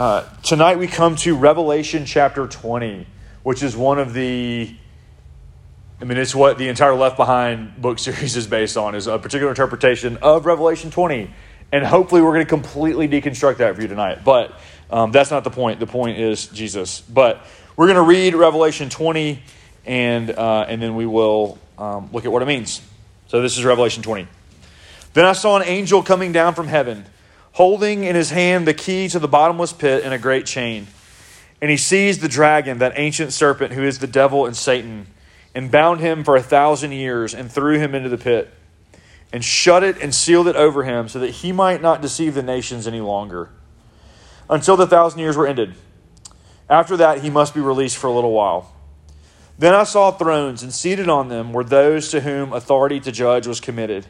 Uh, tonight we come to Revelation chapter 20, which is one of the, I mean, it's what the entire Left Behind book series is based on, is a particular interpretation of Revelation 20. And hopefully we're going to completely deconstruct that for you tonight. But um, that's not the point. The point is Jesus. But we're going to read Revelation 20, and, uh, and then we will um, look at what it means. So this is Revelation 20. Then I saw an angel coming down from heaven holding in his hand the key to the bottomless pit and a great chain. And he seized the dragon, that ancient serpent who is the devil and Satan, and bound him for a thousand years and threw him into the pit, and shut it and sealed it over him, so that he might not deceive the nations any longer, until the thousand years were ended. After that, he must be released for a little while. Then I saw thrones, and seated on them were those to whom authority to judge was committed.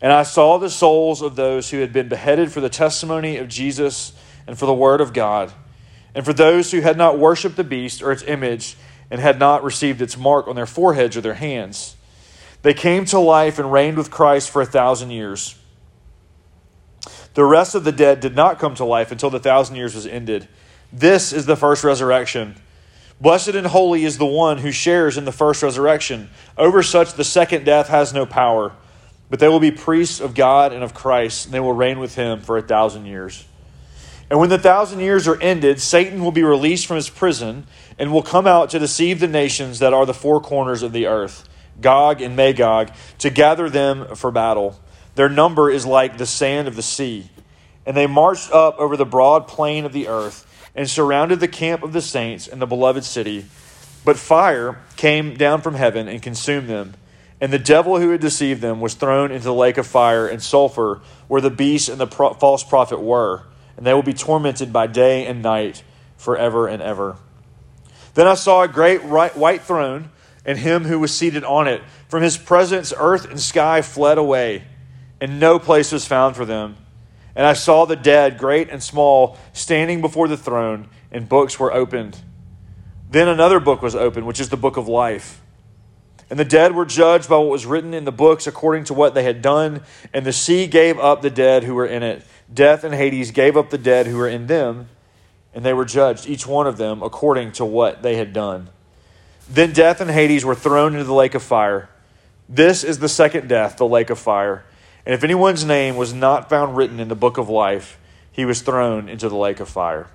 And I saw the souls of those who had been beheaded for the testimony of Jesus and for the word of God, and for those who had not worshipped the beast or its image and had not received its mark on their foreheads or their hands. They came to life and reigned with Christ for a thousand years. The rest of the dead did not come to life until the thousand years was ended. This is the first resurrection. Blessed and holy is the one who shares in the first resurrection. Over such, the second death has no power. But they will be priests of God and of Christ, and they will reign with him for a thousand years. And when the thousand years are ended, Satan will be released from his prison and will come out to deceive the nations that are the four corners of the earth, Gog and Magog, to gather them for battle. Their number is like the sand of the sea. And they marched up over the broad plain of the earth and surrounded the camp of the saints and the beloved city. But fire came down from heaven and consumed them. And the devil who had deceived them was thrown into the lake of fire and sulfur, where the beast and the pro- false prophet were, and they will be tormented by day and night forever and ever. Then I saw a great white throne, and him who was seated on it. From his presence, earth and sky fled away, and no place was found for them. And I saw the dead, great and small, standing before the throne, and books were opened. Then another book was opened, which is the book of life. And the dead were judged by what was written in the books according to what they had done. And the sea gave up the dead who were in it. Death and Hades gave up the dead who were in them. And they were judged, each one of them, according to what they had done. Then death and Hades were thrown into the lake of fire. This is the second death, the lake of fire. And if anyone's name was not found written in the book of life, he was thrown into the lake of fire.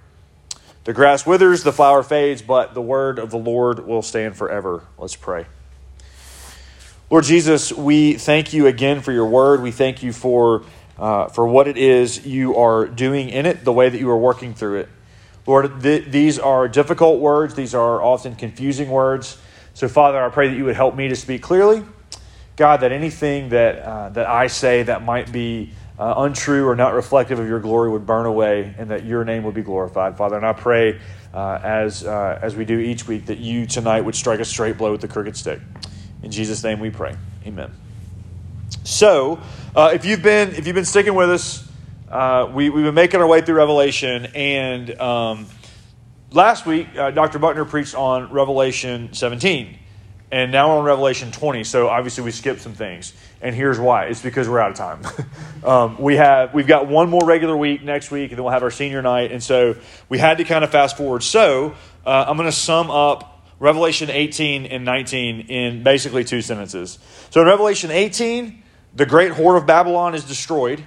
The grass withers, the flower fades, but the word of the Lord will stand forever. Let's pray. Lord Jesus, we thank you again for your word. We thank you for, uh, for what it is you are doing in it, the way that you are working through it. Lord, th- these are difficult words, these are often confusing words. So, Father, I pray that you would help me to speak clearly. God, that anything that, uh, that I say that might be uh, untrue or not reflective of your glory would burn away and that your name would be glorified, Father. And I pray, uh, as, uh, as we do each week, that you tonight would strike a straight blow with the crooked stick. In Jesus' name we pray. Amen. So, uh, if you've been if you've been sticking with us, uh, we we've been making our way through Revelation, and um, last week uh, Dr. Buckner preached on Revelation 17, and now we're on Revelation 20. So obviously we skipped some things, and here's why: it's because we're out of time. um, we have we've got one more regular week next week, and then we'll have our senior night, and so we had to kind of fast forward. So uh, I'm going to sum up Revelation 18 and 19 in basically two sentences. So in Revelation 18, the great whore of Babylon is destroyed.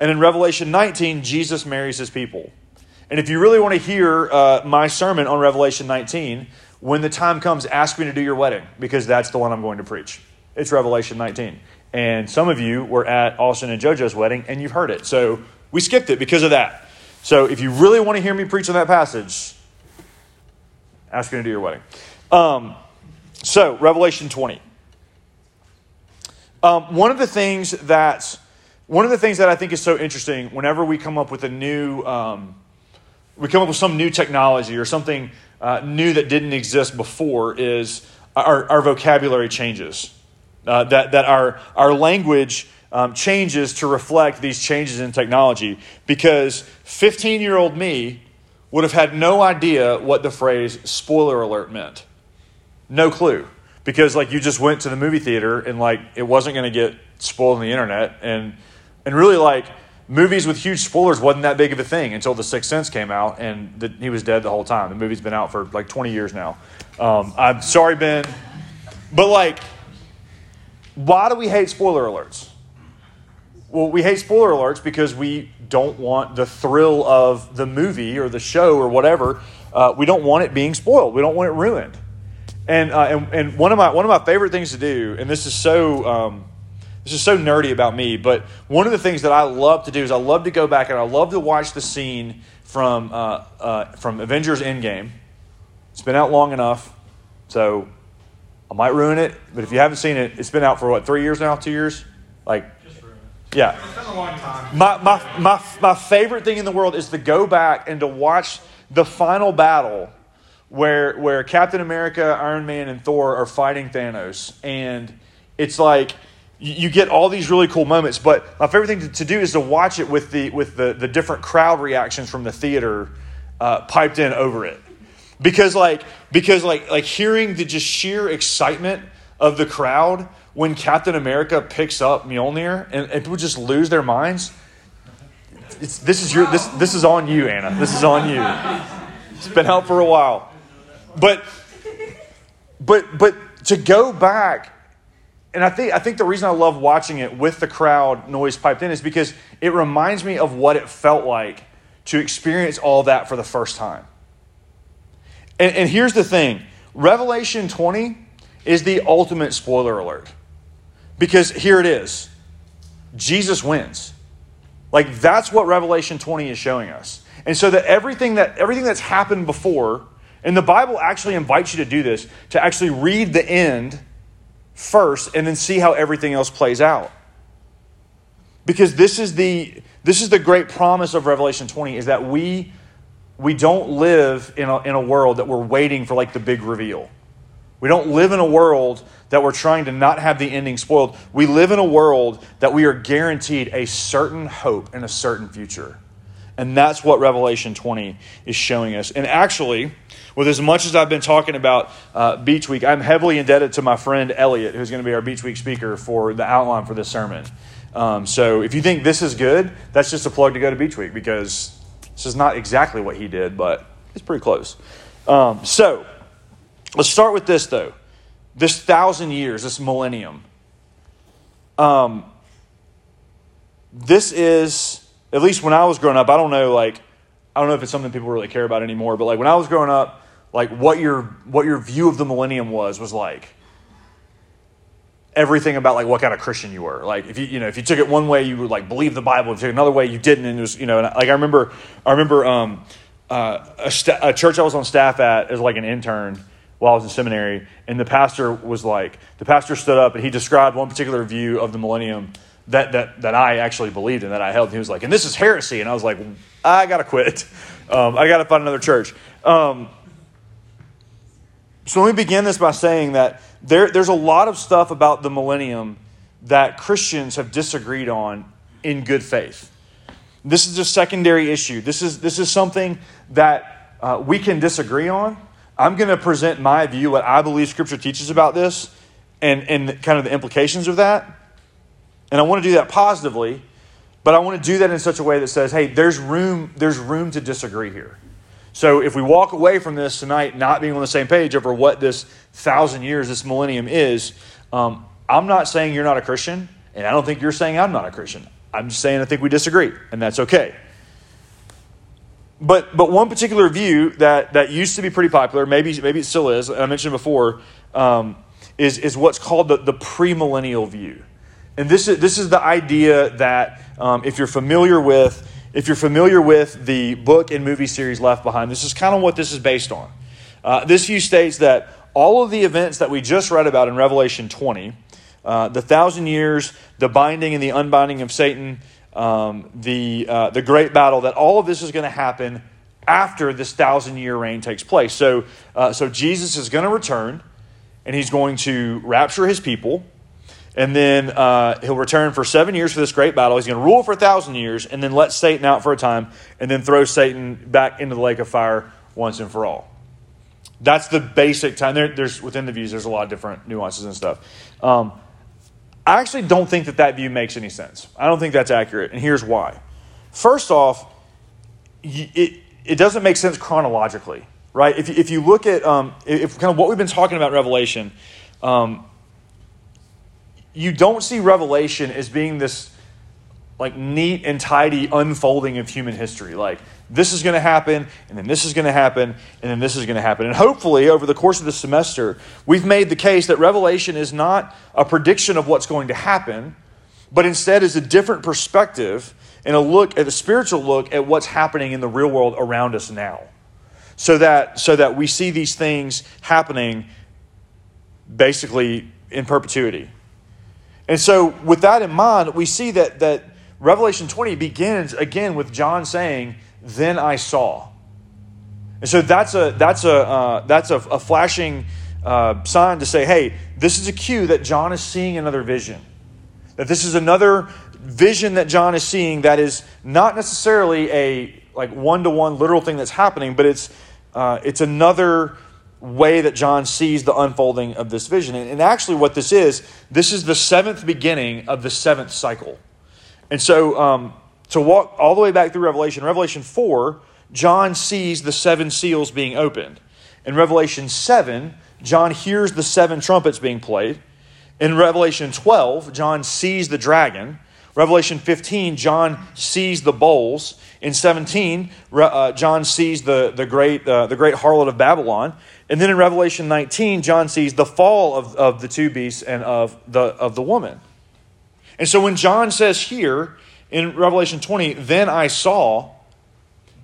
And in Revelation 19, Jesus marries his people. And if you really want to hear uh, my sermon on Revelation 19, when the time comes, ask me to do your wedding because that's the one I'm going to preach. It's Revelation 19. And some of you were at Austin and JoJo's wedding and you've heard it. So we skipped it because of that. So if you really want to hear me preach on that passage, ask me to do your wedding. Um, so, Revelation 20. Um, one of the things that one of the things that I think is so interesting whenever we come up with a new um, we come up with some new technology or something uh, new that didn't exist before is our, our vocabulary changes. Uh, that that our our language um, changes to reflect these changes in technology because 15 year old me would have had no idea what the phrase spoiler alert meant. No clue. Because like you just went to the movie theater and like it wasn't going to get spoiled on the internet and and really like movies with huge spoilers wasn't that big of a thing until The Sixth Sense came out, and the, he was dead the whole time. The movie's been out for like 20 years now. Um, I'm sorry, Ben, but like, why do we hate spoiler alerts? Well, we hate spoiler alerts because we don't want the thrill of the movie or the show or whatever. Uh, we don't want it being spoiled. We don't want it ruined. And, uh, and, and one of my one of my favorite things to do, and this is so um, this is so nerdy about me, but one of the things that I love to do is I love to go back and I love to watch the scene from uh, uh, from Avengers Endgame. It's been out long enough, so I might ruin it. But if you haven't seen it, it's been out for what three years now, two years, like yeah. It's been a long time. My, my, my, my favorite thing in the world is to go back and to watch the final battle where, where Captain America, Iron Man, and Thor are fighting Thanos. And it's like you, you get all these really cool moments. But my favorite thing to, to, do is to watch it with the, with the, the different crowd reactions from the theater uh, piped in over it. Because like because like like hearing the just sheer excitement of the crowd when Captain America picks up Mjolnir and, and people just lose their minds. It's, this is your this this is on you, Anna. This is on you. It's been out for a while, but but but to go back, and I think I think the reason I love watching it with the crowd noise piped in is because it reminds me of what it felt like to experience all that for the first time. And, and here's the thing: Revelation twenty is the ultimate spoiler alert. Because here it is Jesus wins. Like that's what Revelation 20 is showing us. And so that everything that everything that's happened before, and the Bible actually invites you to do this, to actually read the end first and then see how everything else plays out. Because this is the this is the great promise of Revelation 20 is that we we don't live in a, in a world that we're waiting for like the big reveal. We don't live in a world that we're trying to not have the ending spoiled. We live in a world that we are guaranteed a certain hope and a certain future. And that's what Revelation 20 is showing us. And actually, with as much as I've been talking about uh, Beach Week, I'm heavily indebted to my friend Elliot, who's going to be our Beach Week speaker for the outline for this sermon. Um, so if you think this is good, that's just a plug to go to Beach Week because this is not exactly what he did, but it's pretty close. Um, so, Let's start with this, though. This thousand years, this millennium. Um, this is, at least when I was growing up, I don't know, like, I don't know if it's something people really care about anymore, but like when I was growing up, like what your what your view of the millennium was was like everything about like what kind of Christian you were. Like if you you know if you took it one way, you would like believe the Bible. If you took another way, you didn't. And it was you know and, like I remember I remember um, uh, a, st- a church I was on staff at as like an intern while I was in seminary, and the pastor was like, the pastor stood up and he described one particular view of the millennium that, that, that I actually believed in, that I held. And he was like, and this is heresy. And I was like, I got to quit. Um, I got to find another church. Um, so let me begin this by saying that there, there's a lot of stuff about the millennium that Christians have disagreed on in good faith. This is a secondary issue. This is, this is something that uh, we can disagree on, I'm going to present my view, what I believe Scripture teaches about this, and, and kind of the implications of that. And I want to do that positively, but I want to do that in such a way that says, hey, there's room, there's room to disagree here. So if we walk away from this tonight not being on the same page over what this thousand years, this millennium is, um, I'm not saying you're not a Christian, and I don't think you're saying I'm not a Christian. I'm just saying I think we disagree, and that's okay. But, but one particular view that, that used to be pretty popular, maybe, maybe it still is, I mentioned before, um, is, is what's called the, the premillennial view. And this is, this is the idea that um, if you're familiar with if you're familiar with the book and movie series Left Behind, this is kind of what this is based on. Uh, this view states that all of the events that we just read about in Revelation 20, uh, the thousand years, the binding and the unbinding of Satan, um, the, uh, the great battle, that all of this is going to happen after this thousand year reign takes place. So, uh, so Jesus is going to return and he's going to rapture his people. And then uh, he'll return for seven years for this great battle. He's going to rule for a thousand years and then let Satan out for a time and then throw Satan back into the lake of fire once and for all. That's the basic time. There, there's within the views. There's a lot of different nuances and stuff. Um, I actually don't think that that view makes any sense. I don't think that's accurate, and here's why. First off, it, it doesn't make sense chronologically, right? If, if you look at um, if kind of what we've been talking about Revelation, um, you don't see Revelation as being this like neat and tidy unfolding of human history. Like this is going to happen, and then this is going to happen, and then this is going to happen. And hopefully, over the course of the semester, we've made the case that Revelation is not a prediction of what's going to happen, but instead is a different perspective and a look at a spiritual look at what's happening in the real world around us now. So that so that we see these things happening basically in perpetuity. And so with that in mind, we see that that Revelation 20 begins again with John saying, Then I saw. And so that's a, that's a, uh, that's a, a flashing uh, sign to say, hey, this is a cue that John is seeing another vision. That this is another vision that John is seeing that is not necessarily a like one to one literal thing that's happening, but it's, uh, it's another way that John sees the unfolding of this vision. And, actually, what this is, this is the seventh beginning of the seventh cycle. And so, um, to walk all the way back through Revelation, Revelation 4, John sees the seven seals being opened. In Revelation 7, John hears the seven trumpets being played. In Revelation 12, John sees the dragon. Revelation 15, John sees the bowls. In 17, uh, John sees the, the, great, uh, the great harlot of Babylon. And then in Revelation 19, John sees the fall of, of the two beasts and of the, of the woman. And so when John says here in Revelation 20, then I saw,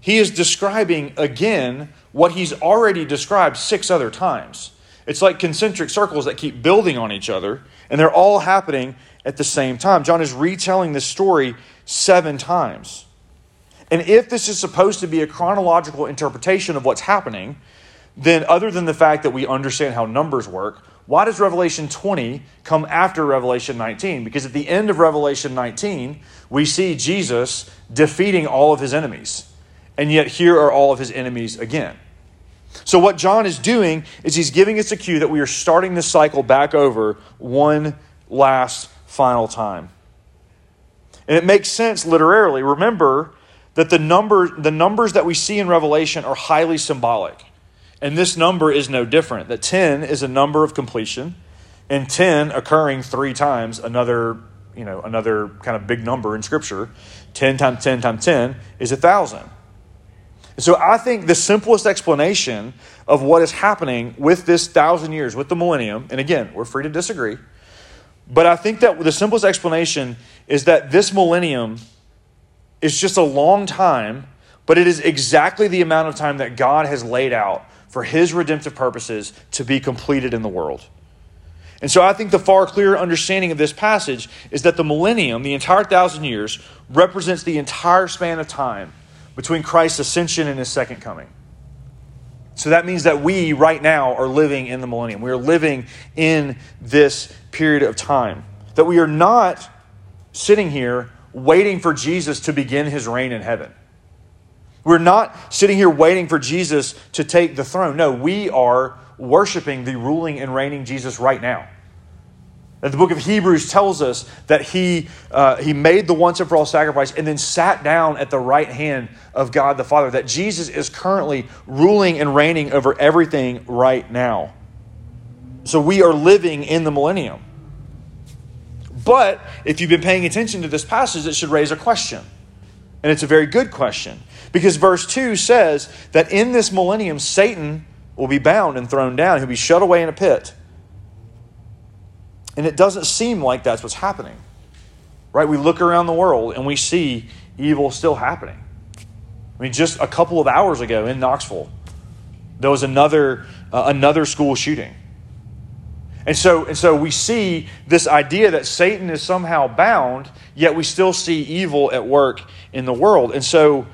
he is describing again what he's already described six other times. It's like concentric circles that keep building on each other, and they're all happening at the same time. John is retelling this story seven times. And if this is supposed to be a chronological interpretation of what's happening, then other than the fact that we understand how numbers work, why does Revelation 20 come after Revelation 19? Because at the end of Revelation 19, we see Jesus defeating all of his enemies. And yet here are all of his enemies again. So, what John is doing is he's giving us a cue that we are starting this cycle back over one last final time. And it makes sense literarily. Remember that the, number, the numbers that we see in Revelation are highly symbolic. And this number is no different. That 10 is a number of completion, and 10 occurring three times, another, you know, another kind of big number in Scripture. 10 times 10 times 10 is a thousand. So I think the simplest explanation of what is happening with this thousand years, with the millennium, and again, we're free to disagree, but I think that the simplest explanation is that this millennium is just a long time, but it is exactly the amount of time that God has laid out for his redemptive purposes to be completed in the world. And so I think the far clearer understanding of this passage is that the millennium, the entire thousand years, represents the entire span of time between Christ's ascension and his second coming. So that means that we, right now, are living in the millennium. We are living in this period of time. That we are not sitting here waiting for Jesus to begin his reign in heaven. We're not sitting here waiting for Jesus to take the throne. No, we are worshiping the ruling and reigning Jesus right now. The book of Hebrews tells us that he, uh, he made the once and for all sacrifice and then sat down at the right hand of God the Father. That Jesus is currently ruling and reigning over everything right now. So we are living in the millennium. But if you've been paying attention to this passage, it should raise a question. And it's a very good question. Because verse 2 says that in this millennium, Satan will be bound and thrown down. He'll be shut away in a pit. And it doesn't seem like that's what's happening. Right? We look around the world and we see evil still happening. I mean, just a couple of hours ago in Knoxville, there was another, uh, another school shooting. And so, and so we see this idea that Satan is somehow bound, yet we still see evil at work in the world. And so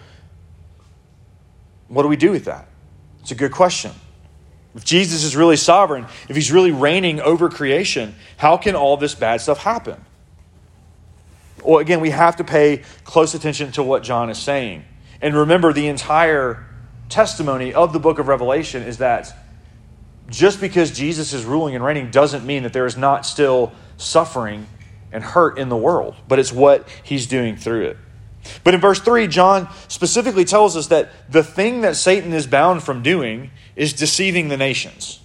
what do we do with that? It's a good question. If Jesus is really sovereign, if he's really reigning over creation, how can all this bad stuff happen? Well, again, we have to pay close attention to what John is saying. And remember, the entire testimony of the book of Revelation is that just because Jesus is ruling and reigning doesn't mean that there is not still suffering and hurt in the world, but it's what he's doing through it. But in verse 3, John specifically tells us that the thing that Satan is bound from doing is deceiving the nations.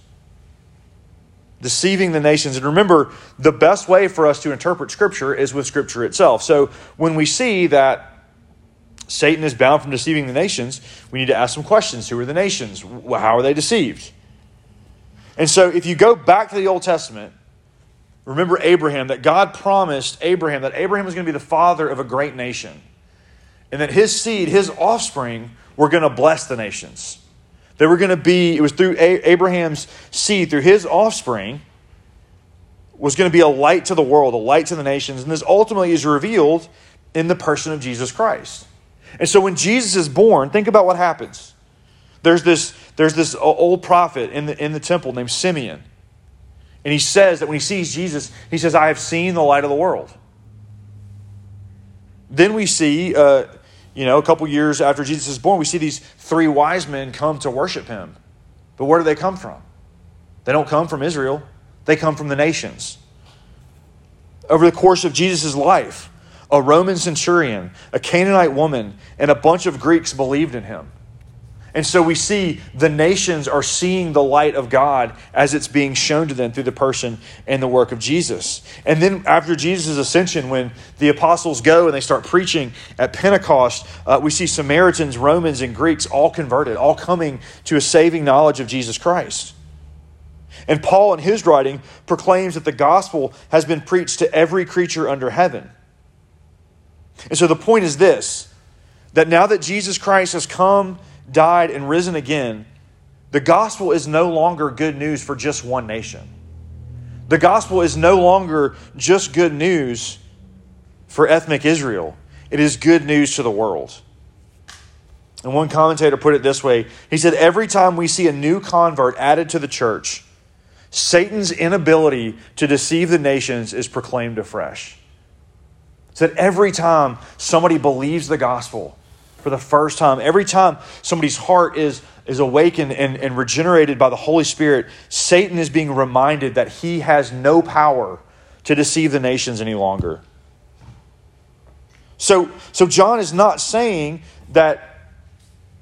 Deceiving the nations. And remember, the best way for us to interpret Scripture is with Scripture itself. So when we see that Satan is bound from deceiving the nations, we need to ask some questions. Who are the nations? How are they deceived? And so if you go back to the Old Testament, remember Abraham, that God promised Abraham that Abraham was going to be the father of a great nation and that his seed, his offspring, were going to bless the nations. They were going to be, it was through Abraham's seed, through his offspring, was going to be a light to the world, a light to the nations. And this ultimately is revealed in the person of Jesus Christ. And so when Jesus is born, think about what happens. There's this, there's this old prophet in the, in the temple named Simeon. And he says that when he sees Jesus, he says, I have seen the light of the world. Then we see uh, you know, a couple years after Jesus is born, we see these three wise men come to worship him. But where do they come from? They don't come from Israel, they come from the nations. Over the course of Jesus' life, a Roman centurion, a Canaanite woman, and a bunch of Greeks believed in him. And so we see the nations are seeing the light of God as it's being shown to them through the person and the work of Jesus. And then after Jesus' ascension, when the apostles go and they start preaching at Pentecost, uh, we see Samaritans, Romans, and Greeks all converted, all coming to a saving knowledge of Jesus Christ. And Paul, in his writing, proclaims that the gospel has been preached to every creature under heaven. And so the point is this that now that Jesus Christ has come died, and risen again, the gospel is no longer good news for just one nation. The gospel is no longer just good news for ethnic Israel, it is good news to the world. And one commentator put it this way he said, Every time we see a new convert added to the church, Satan's inability to deceive the nations is proclaimed afresh. He said, Every time somebody believes the gospel, for the first time. Every time somebody's heart is, is awakened and, and regenerated by the Holy Spirit, Satan is being reminded that he has no power to deceive the nations any longer. So, so John is not saying that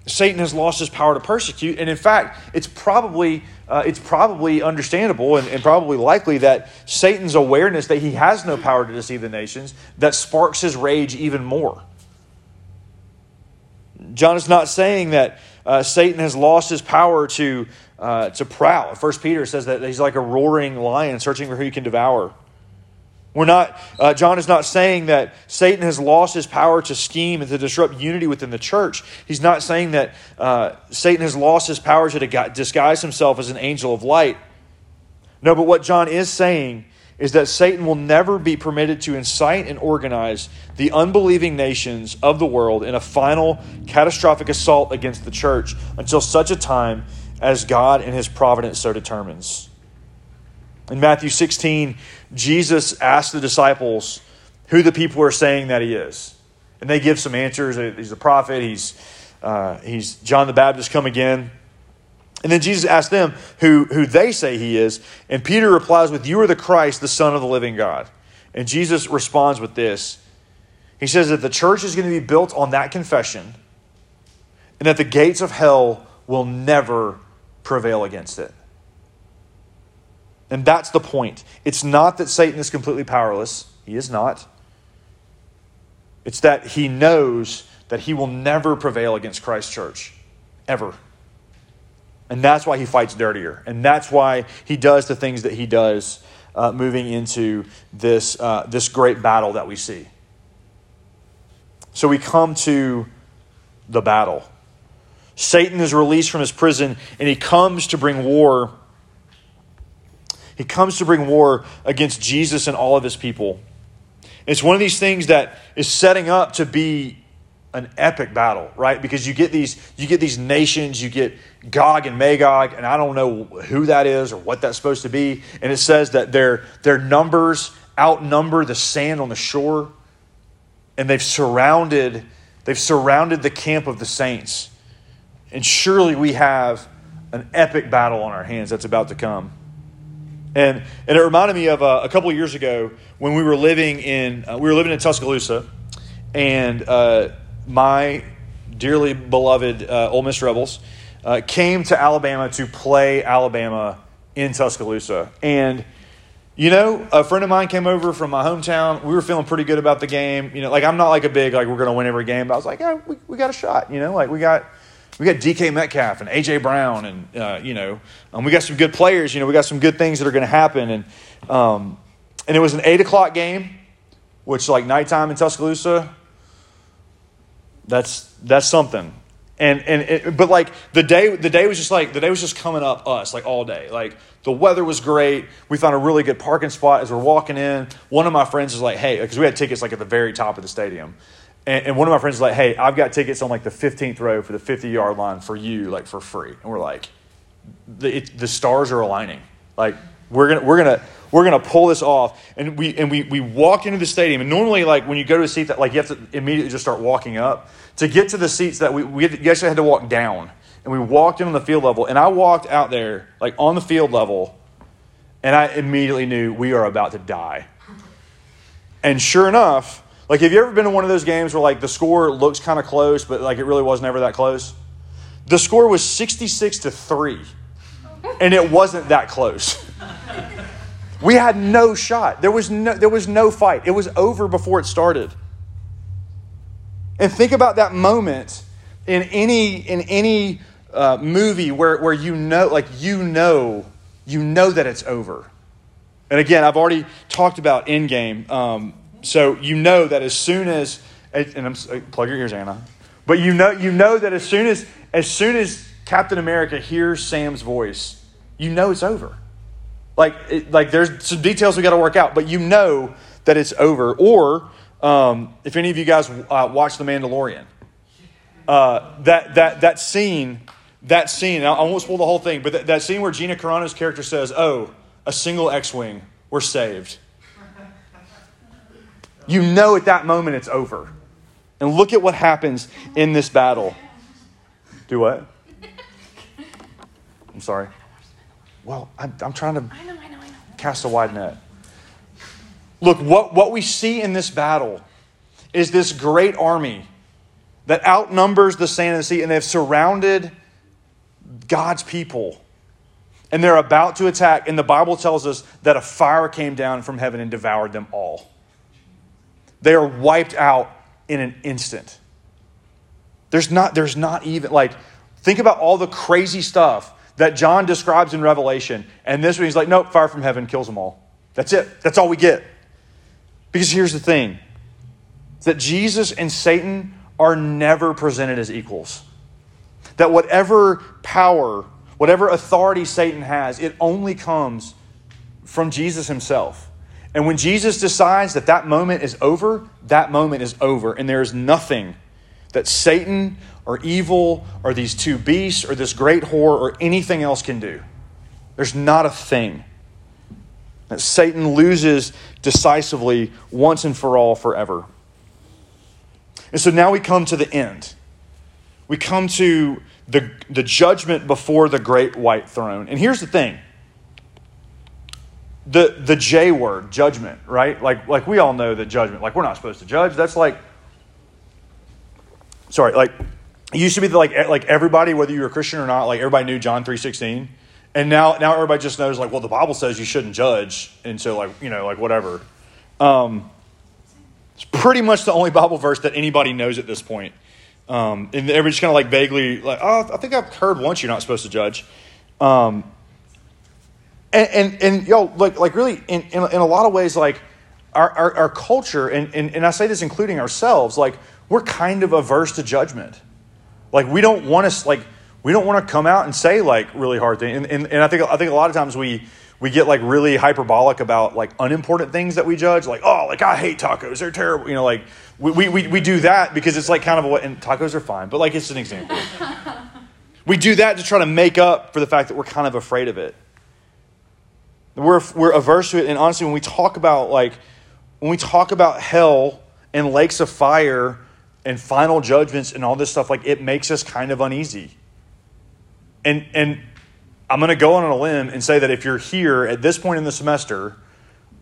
Satan has lost his power to persecute, and in fact, it's probably uh, it's probably understandable and, and, probably likely that Satan's awareness that he has no power to deceive the nations that sparks his rage even more. John is not saying that uh, Satan has lost his power to, uh, to prowl. First Peter says that he's like a roaring lion searching for who he can devour. We're not, uh, John is not saying that Satan has lost his power to scheme and to disrupt unity within the church. He's not saying that uh, Satan has lost his power to disguise himself as an angel of light. No, but what John is saying is that Satan will never be permitted to incite and organize the unbelieving nations of the world in a final catastrophic assault against the church until such a time as God in his providence so determines. In Matthew 16, Jesus asked the disciples who the people are saying that he is. And they give some answers. He's a prophet, he's, uh, he's John the Baptist come again. And then Jesus asked them who, who they say he is. And Peter replies with, You are the Christ, the Son of the living God. And Jesus responds with this He says that the church is going to be built on that confession and that the gates of hell will never prevail against it. And that's the point. It's not that Satan is completely powerless, he is not. It's that he knows that he will never prevail against Christ's church, ever. And that's why he fights dirtier. And that's why he does the things that he does uh, moving into this, uh, this great battle that we see. So we come to the battle. Satan is released from his prison and he comes to bring war. He comes to bring war against Jesus and all of his people. It's one of these things that is setting up to be an epic battle, right? Because you get these you get these nations, you get Gog and Magog, and I don't know who that is or what that's supposed to be. And it says that their their numbers outnumber the sand on the shore, and they've surrounded they've surrounded the camp of the saints. And surely we have an epic battle on our hands that's about to come. And and it reminded me of uh, a couple of years ago when we were living in uh, we were living in Tuscaloosa and uh, my dearly beloved uh, Ole Miss Rebels uh, came to Alabama to play Alabama in Tuscaloosa. And, you know, a friend of mine came over from my hometown. We were feeling pretty good about the game. You know, like I'm not like a big, like we're going to win every game, but I was like, yeah, we, we got a shot. You know, like we got. We got DK Metcalf and AJ Brown, and uh, you know, um, we got some good players. You know, we got some good things that are going to happen, and um, and it was an eight o'clock game, which like nighttime in Tuscaloosa. That's that's something. And and it, but like the day the day was just like the day was just coming up us like all day. Like the weather was great. We found a really good parking spot as we're walking in. One of my friends is like hey because we had tickets like at the very top of the stadium. And, and one of my friends is like hey i've got tickets on like the 15th row for the 50 yard line for you like for free. And we're like the, it, the stars are aligning. Like we're gonna we're gonna we're gonna pull this off and we and we we walked into the stadium and normally like when you go to a seat that like you have to immediately just start walking up to get to the seats that we, we actually had to walk down. And we walked in on the field level. And I walked out there, like on the field level, and I immediately knew we are about to die. And sure enough, like, have you ever been in one of those games where, like, the score looks kind of close, but, like, it really was never that close? The score was 66 to 3, and it wasn't that close. We had no shot. There was no, there was no fight. It was over before it started. And think about that moment in any in any uh, movie where, where you know, like you know, you know that it's over. And again, I've already talked about Endgame. Um, so you know that as soon as, and I'm uh, plug your ears, Anna. But you know, you know that as soon as as soon as Captain America hears Sam's voice, you know it's over. Like it, like there's some details we got to work out, but you know that it's over. Or um, if any of you guys uh, watch The Mandalorian, uh, that, that, that scene, that scene, I won't spoil the whole thing, but that, that scene where Gina Carano's character says, Oh, a single X Wing, we're saved. You know at that moment it's over. And look at what happens in this battle. Do what? I'm sorry. Well, I'm, I'm trying to I know, I know, I know. cast a wide net. Look, what, what we see in this battle is this great army that outnumbers the sand of the sea, and they've surrounded God's people. And they're about to attack, and the Bible tells us that a fire came down from heaven and devoured them all. They are wiped out in an instant. There's not, there's not even, like, think about all the crazy stuff that John describes in Revelation, and this one he's like, nope, fire from heaven kills them all. That's it. That's all we get. Because here's the thing that Jesus and Satan are never presented as equals. That whatever power, whatever authority Satan has, it only comes from Jesus himself. And when Jesus decides that that moment is over, that moment is over. And there is nothing that Satan or evil or these two beasts or this great whore or anything else can do. There's not a thing that Satan loses decisively once and for all forever. And so now we come to the end. We come to the, the judgment before the great white throne. And here's the thing the, the J word, judgment, right? Like, like we all know that judgment, like we're not supposed to judge. That's like, sorry, like it used to be that like, like everybody, whether you're a Christian or not, like everybody knew John 3.16 and now now everybody just knows like well the bible says you shouldn't judge. And so like you know like whatever. Um, it's pretty much the only bible verse that anybody knows at this point. Um, and everybody's kind of like vaguely like oh i think i've heard once you're not supposed to judge. Um, and and, and yo like like really in, in, in a lot of ways like our, our, our culture and, and, and i say this including ourselves like we're kind of averse to judgment like we don't want to like we don't want to come out and say like really hard things. And, and, and I think I think a lot of times we we get like really hyperbolic about like unimportant things that we judge, like oh, like I hate tacos, they're terrible. You know, like we we we do that because it's like kind of what and tacos are fine, but like it's an example. we do that to try to make up for the fact that we're kind of afraid of it. We're we're averse to it, and honestly, when we talk about like when we talk about hell and lakes of fire and final judgments and all this stuff, like it makes us kind of uneasy and, and I'm going to go on a limb and say that if you're here at this point in the semester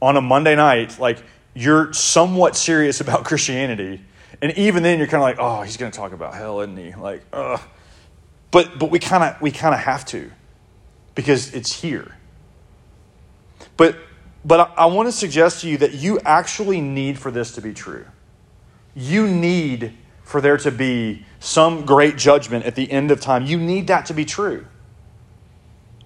on a Monday night, like you're somewhat serious about Christianity And even then, you're kind of like, oh, he's going to talk about hell, isn't he? Like, ugh. But, but we kind of we kind of have to because it's here. But, but I, I want to suggest to you that you actually need for this to be true. You need for there to be some great judgment at the end of time. You need that to be true.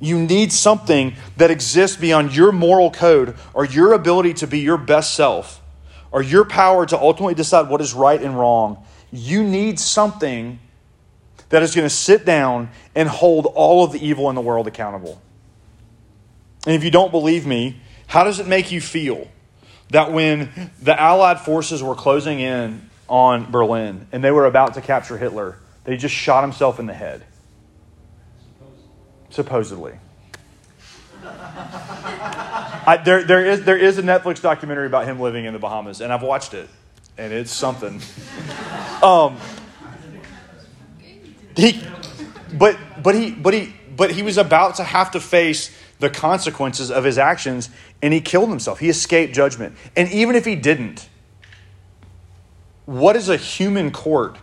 You need something that exists beyond your moral code or your ability to be your best self or your power to ultimately decide what is right and wrong. You need something that is going to sit down and hold all of the evil in the world accountable. And if you don't believe me, how does it make you feel that when the Allied forces were closing in on Berlin and they were about to capture Hitler, they just shot himself in the head? Supposedly. I, there, there, is, there is a Netflix documentary about him living in the Bahamas, and I've watched it, and it's something. Um, he, but, but, he, but, he, but he was about to have to face the consequences of his actions, and he killed himself. He escaped judgment. And even if he didn't, what is a human court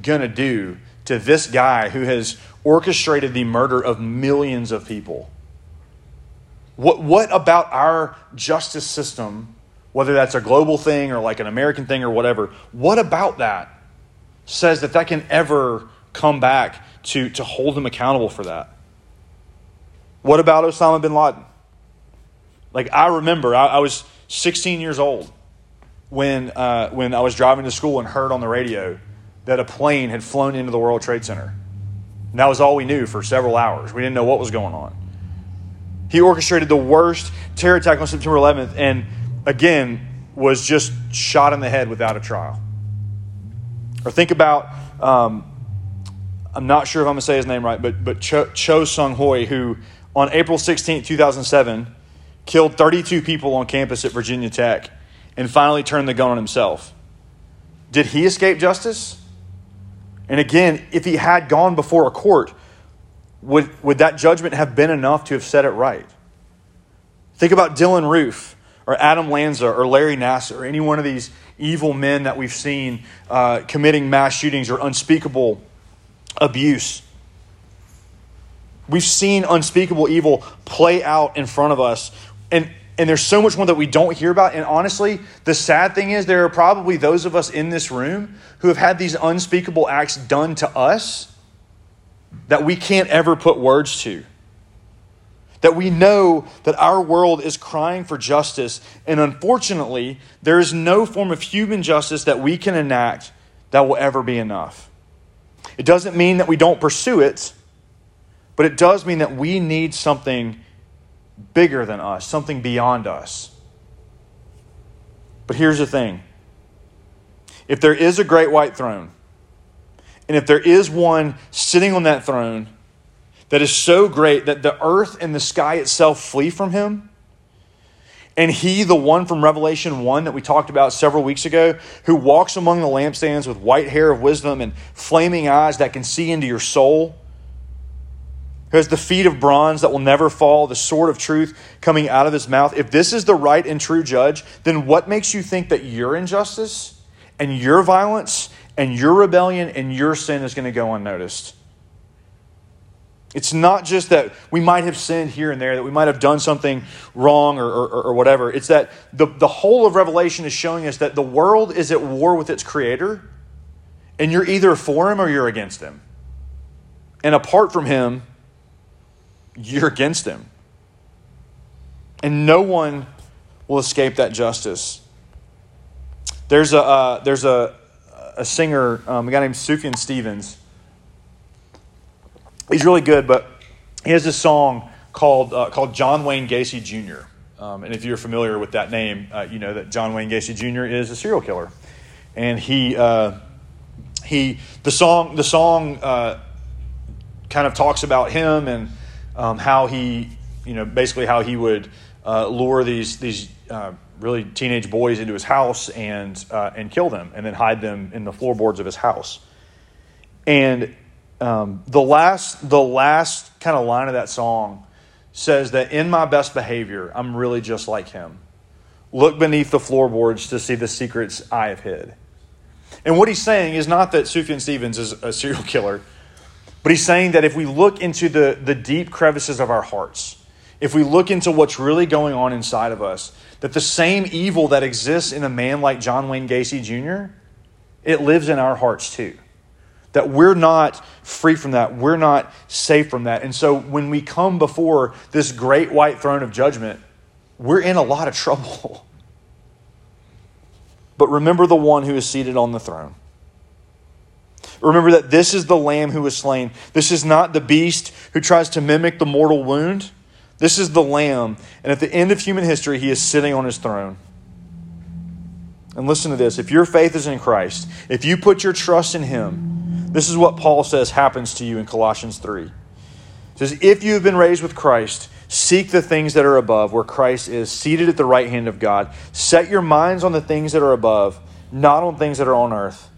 going to do to this guy who has orchestrated the murder of millions of people? What, what about our justice system, whether that's a global thing or like an American thing or whatever, what about that says that that can ever come back to, to hold him accountable for that? What about Osama bin Laden? Like, I remember I, I was 16 years old when, uh, when I was driving to school and heard on the radio that a plane had flown into the World Trade Center. And that was all we knew for several hours. We didn't know what was going on. He orchestrated the worst terror attack on September 11th and, again, was just shot in the head without a trial. Or think about um, I'm not sure if I'm going to say his name right, but, but Cho, Cho Sung Hoi, who on April 16, 2007, killed 32 people on campus at Virginia Tech and finally turned the gun on himself. Did he escape justice? And again, if he had gone before a court, would, would that judgment have been enough to have set it right? Think about Dylann Roof or Adam Lanza or Larry Nassar or any one of these evil men that we've seen uh, committing mass shootings or unspeakable abuse. We've seen unspeakable evil play out in front of us. And, and there's so much more that we don't hear about. And honestly, the sad thing is, there are probably those of us in this room who have had these unspeakable acts done to us that we can't ever put words to. That we know that our world is crying for justice. And unfortunately, there is no form of human justice that we can enact that will ever be enough. It doesn't mean that we don't pursue it, but it does mean that we need something bigger than us, something beyond us. But here's the thing if there is a great white throne, and if there is one sitting on that throne that is so great that the earth and the sky itself flee from him, and he, the one from Revelation 1 that we talked about several weeks ago, who walks among the lampstands with white hair of wisdom and flaming eyes that can see into your soul, who has the feet of bronze that will never fall, the sword of truth coming out of his mouth. If this is the right and true judge, then what makes you think that your injustice and your violence and your rebellion and your sin is going to go unnoticed? It's not just that we might have sinned here and there, that we might have done something wrong or, or, or, whatever. It's that the, the whole of Revelation is showing us that the world is at war with its creator, and you're either for him or you're against him. And apart from him, you're against him. And no one will escape that justice. There's a, uh, there's a, a singer, um, a guy named Sufjan Stevens he's really good, but he has this song called uh, called John Wayne Gacy Jr. Um, and if you're familiar with that name, uh, you know that John Wayne Gacy Jr. is a serial killer, and he uh, he the song the song uh, kind of talks about him and um, how he you know basically how he would uh, lure these these uh, really teenage boys into his house and and kill them and then hide them in the floorboards of his house, and um, the last, the last kind of line of that song says that in my best behavior, I'm really just like him. Look beneath the floorboards to see the secrets I have hid. And what he's saying is not that Sufjan Stevens is a serial killer, but he's saying that if we look into the, the deep crevices of our hearts, if we look into what's really going on inside of us, that the same evil that exists in a man like John Wayne Gacy Jr., it lives in our hearts too. That we're not free from that. We're not safe from that. And so when we come before this great white throne of judgment, we're in a lot of trouble. But remember the one who is seated on the throne. Remember that this is the lamb who was slain. This is not the beast who tries to mimic the mortal wound. This is the lamb. And at the end of human history, he is sitting on his throne. And listen to this if your faith is in Christ, if you put your trust in him, this is what Paul says happens to you in Colossians 3. It says, If you have been raised with Christ, Seek the things that are above, where Christ is seated at the right hand of God. Set your minds on the things that are above, not on things that are on earth.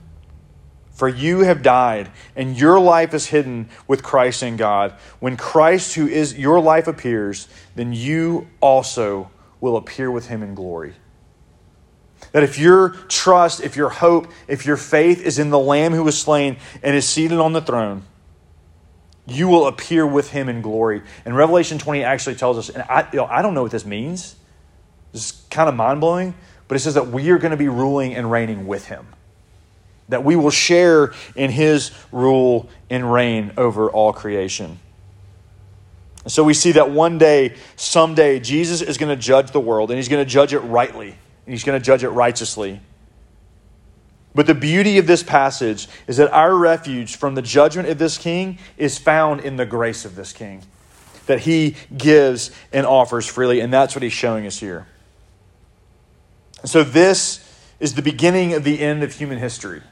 For you have died, and your life is hidden with Christ in God. When Christ, who is your life, appears, then you also will appear with him in glory. That if your trust, if your hope, if your faith is in the Lamb who was slain and is seated on the throne, you will appear with him in glory. And Revelation 20 actually tells us, and I, you know, I don't know what this means. It's kind of mind blowing, but it says that we are going to be ruling and reigning with him. That we will share in his rule and reign over all creation. So we see that one day, someday, Jesus is going to judge the world, and he's going to judge it rightly, and he's going to judge it righteously. But the beauty of this passage is that our refuge from the judgment of this king is found in the grace of this king that he gives and offers freely. And that's what he's showing us here. And so, this is the beginning of the end of human history.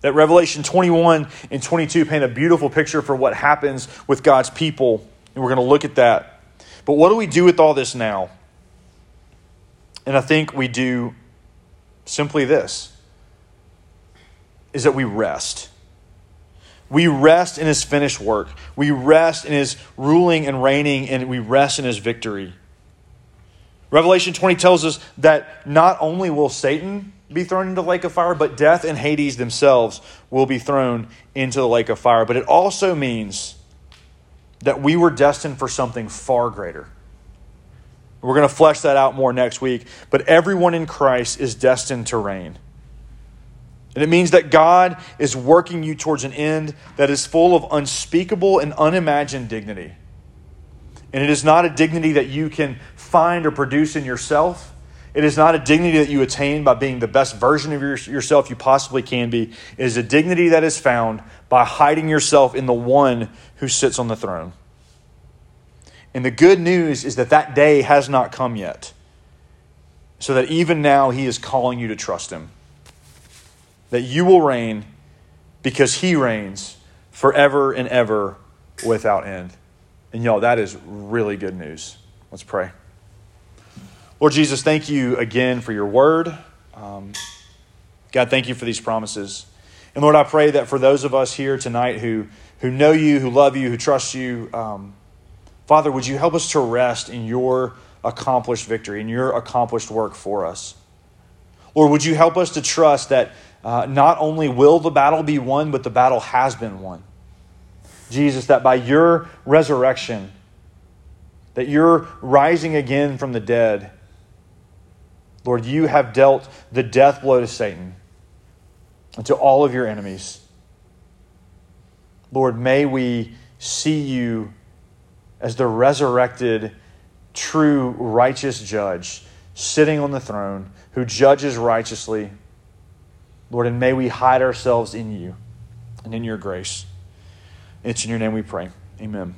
That Revelation 21 and 22 paint a beautiful picture for what happens with God's people. And we're going to look at that. But what do we do with all this now? And I think we do simply this is that we rest. We rest in his finished work. We rest in his ruling and reigning, and we rest in his victory. Revelation 20 tells us that not only will Satan be thrown into the lake of fire, but death and Hades themselves will be thrown into the lake of fire. But it also means that we were destined for something far greater. We're going to flesh that out more next week. But everyone in Christ is destined to reign. And it means that God is working you towards an end that is full of unspeakable and unimagined dignity. And it is not a dignity that you can find or produce in yourself. It is not a dignity that you attain by being the best version of yourself you possibly can be. It is a dignity that is found by hiding yourself in the one who sits on the throne. And the good news is that that day has not come yet. So that even now, he is calling you to trust him that you will reign because he reigns forever and ever without end. And y'all, that is really good news. Let's pray. Lord Jesus, thank you again for your word. Um, God, thank you for these promises. And Lord, I pray that for those of us here tonight who, who know you, who love you, who trust you, um, Father, would you help us to rest in your accomplished victory, in your accomplished work for us? Lord, would you help us to trust that uh, not only will the battle be won, but the battle has been won. Jesus, that by your resurrection, that you're rising again from the dead, Lord, you have dealt the death blow to Satan and to all of your enemies. Lord, may we see you as the resurrected, true, righteous judge sitting on the throne who judges righteously Lord, and may we hide ourselves in you and in your grace. It's in your name we pray. Amen.